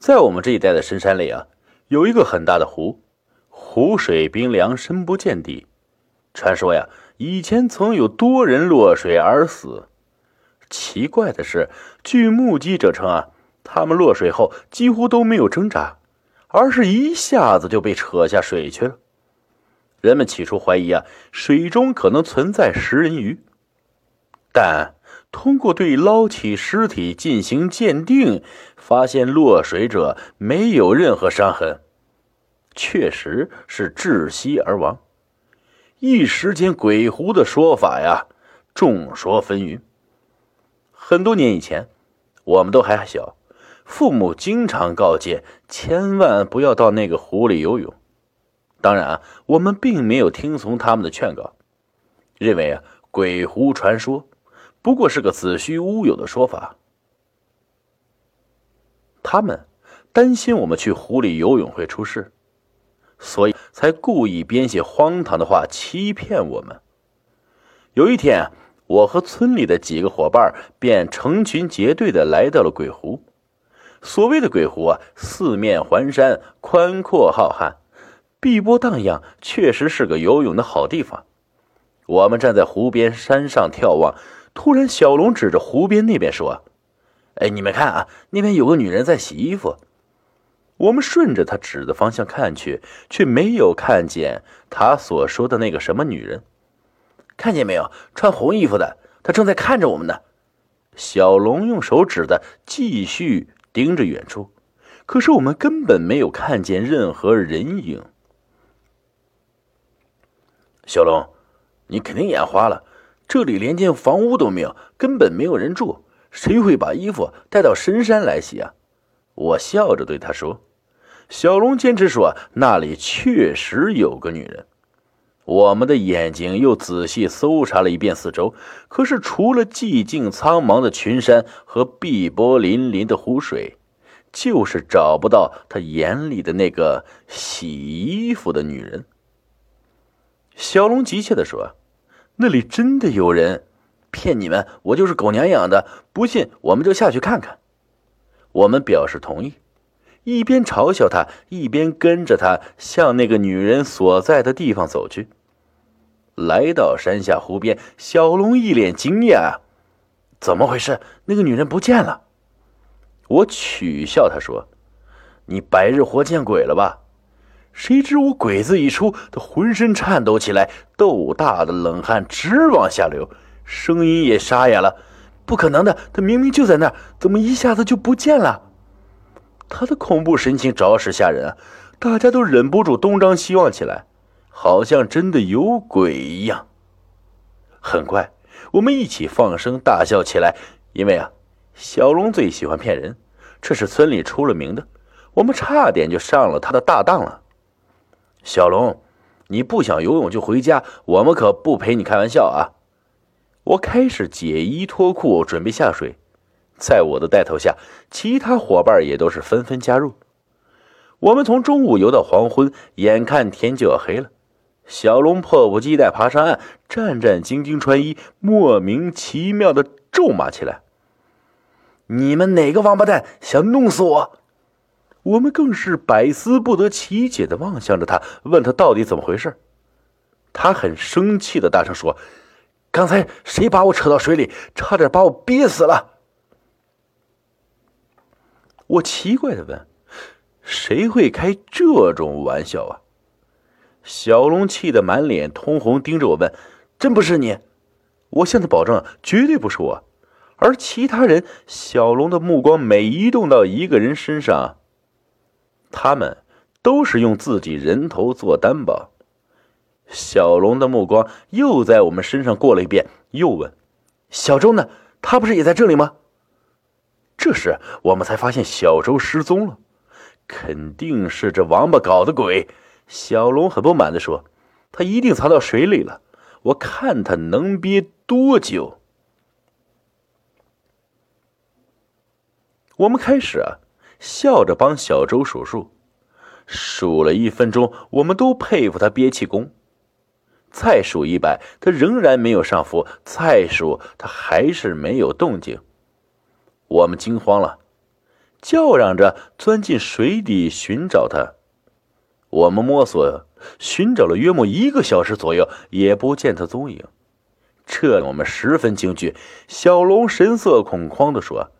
在我们这一带的深山里啊，有一个很大的湖，湖水冰凉，深不见底。传说呀，以前曾有多人落水而死。奇怪的是，据目击者称啊，他们落水后几乎都没有挣扎，而是一下子就被扯下水去了。人们起初怀疑啊，水中可能存在食人鱼，但通过对捞起尸体进行鉴定，发现落水者没有任何伤痕，确实是窒息而亡。一时间，鬼狐的说法呀，众说纷纭。很多年以前，我们都还小，父母经常告诫，千万不要到那个湖里游泳。当然啊，我们并没有听从他们的劝告，认为啊，鬼狐传说不过是个子虚乌有的说法。他们担心我们去湖里游泳会出事，所以才故意编些荒唐的话欺骗我们。有一天。我和村里的几个伙伴便成群结队的来到了鬼湖。所谓的鬼湖啊，四面环山，宽阔浩瀚，碧波荡漾，确实是个游泳的好地方。我们站在湖边山上眺望，突然小龙指着湖边那边说：“哎，你们看啊，那边有个女人在洗衣服。”我们顺着他指的方向看去，却没有看见他所说的那个什么女人。看见没有，穿红衣服的，她正在看着我们呢。小龙用手指的，继续盯着远处，可是我们根本没有看见任何人影。小龙，你肯定眼花了，这里连间房屋都没有，根本没有人住，谁会把衣服带到深山来洗啊？我笑着对他说。小龙坚持说，那里确实有个女人。我们的眼睛又仔细搜查了一遍四周，可是除了寂静苍茫的群山和碧波粼粼的湖水，就是找不到他眼里的那个洗衣服的女人。小龙急切地说：“那里真的有人？骗你们！我就是狗娘养的，不信我们就下去看看。”我们表示同意，一边嘲笑他，一边跟着他向那个女人所在的地方走去。来到山下湖边，小龙一脸惊讶：“怎么回事？那个女人不见了！”我取笑他说：“你白日活见鬼了吧？”谁知我鬼子一出，他浑身颤抖起来，豆大的冷汗直往下流，声音也沙哑了：“不可能的，他明明就在那儿，怎么一下子就不见了？”他的恐怖神情着实吓人啊！大家都忍不住东张西望起来。好像真的有鬼一样。很快，我们一起放声大笑起来，因为啊，小龙最喜欢骗人，这是村里出了名的。我们差点就上了他的大当了。小龙，你不想游泳就回家，我们可不陪你开玩笑啊！我开始解衣脱裤，准备下水。在我的带头下，其他伙伴也都是纷纷加入。我们从中午游到黄昏，眼看天就要黑了。小龙迫不及待爬上岸，战战兢兢穿衣，莫名其妙的咒骂起来：“你们哪个王八蛋想弄死我？”我们更是百思不得其解的望向着他，问他到底怎么回事。他很生气的大声说：“刚才谁把我扯到水里，差点把我憋死了？”我奇怪的问：“谁会开这种玩笑啊？”小龙气得满脸通红，盯着我问：“真不是你？”我向他保证：“绝对不是我。”而其他人，小龙的目光每移动到一个人身上，他们都是用自己人头做担保。小龙的目光又在我们身上过了一遍，又问：“小周呢？他不是也在这里吗？”这时我们才发现小周失踪了，肯定是这王八搞的鬼。小龙很不满的说：“他一定藏到水里了，我看他能憋多久。”我们开始啊，笑着帮小周数数，数了一分钟，我们都佩服他憋气功。再数一百，他仍然没有上浮；再数，他还是没有动静。我们惊慌了，叫嚷着钻进水底寻找他。我们摸索寻找了约莫一个小时左右，也不见他踪影，这让我们十分惊惧。小龙神色恐慌地说：“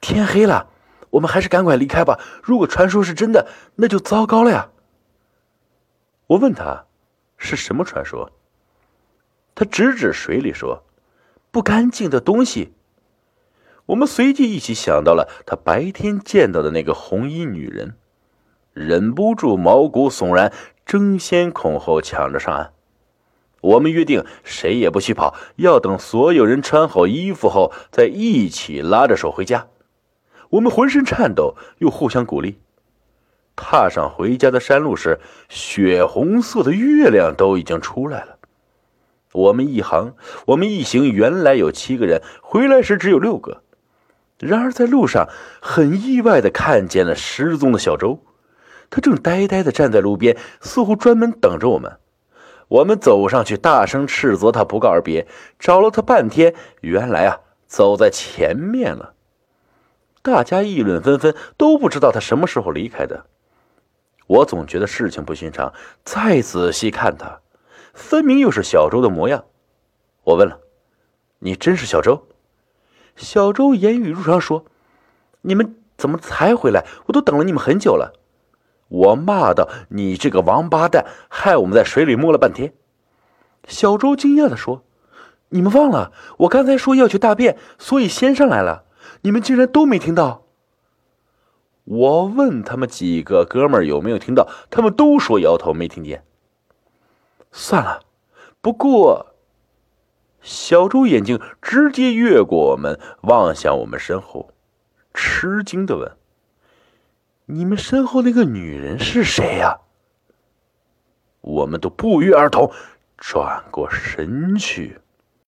天黑了，我们还是赶快离开吧。如果传说是真的，那就糟糕了呀。”我问他：“是什么传说？”他指指水里说：“不干净的东西。”我们随即一起想到了他白天见到的那个红衣女人，忍不住毛骨悚然，争先恐后抢着上岸。我们约定谁也不许跑，要等所有人穿好衣服后再一起拉着手回家。我们浑身颤抖，又互相鼓励。踏上回家的山路时，血红色的月亮都已经出来了。我们一行，我们一行原来有七个人，回来时只有六个。然而，在路上很意外的看见了失踪的小周，他正呆呆的站在路边，似乎专门等着我们。我们走上去，大声斥责他不告而别，找了他半天，原来啊，走在前面了。大家议论纷纷，都不知道他什么时候离开的。我总觉得事情不寻常，再仔细看他，分明又是小周的模样。我问了：“你真是小周？”小周言语如常说：“你们怎么才回来？我都等了你们很久了。”我骂道：“你这个王八蛋，害我们在水里摸了半天。”小周惊讶的说：“你们忘了我刚才说要去大便，所以先上来了。你们竟然都没听到？”我问他们几个哥们有没有听到，他们都说摇头没听见。算了，不过。小周眼睛直接越过我们，望向我们身后，吃惊的问：“你们身后那个女人是谁呀？”我们都不约而同转过身去。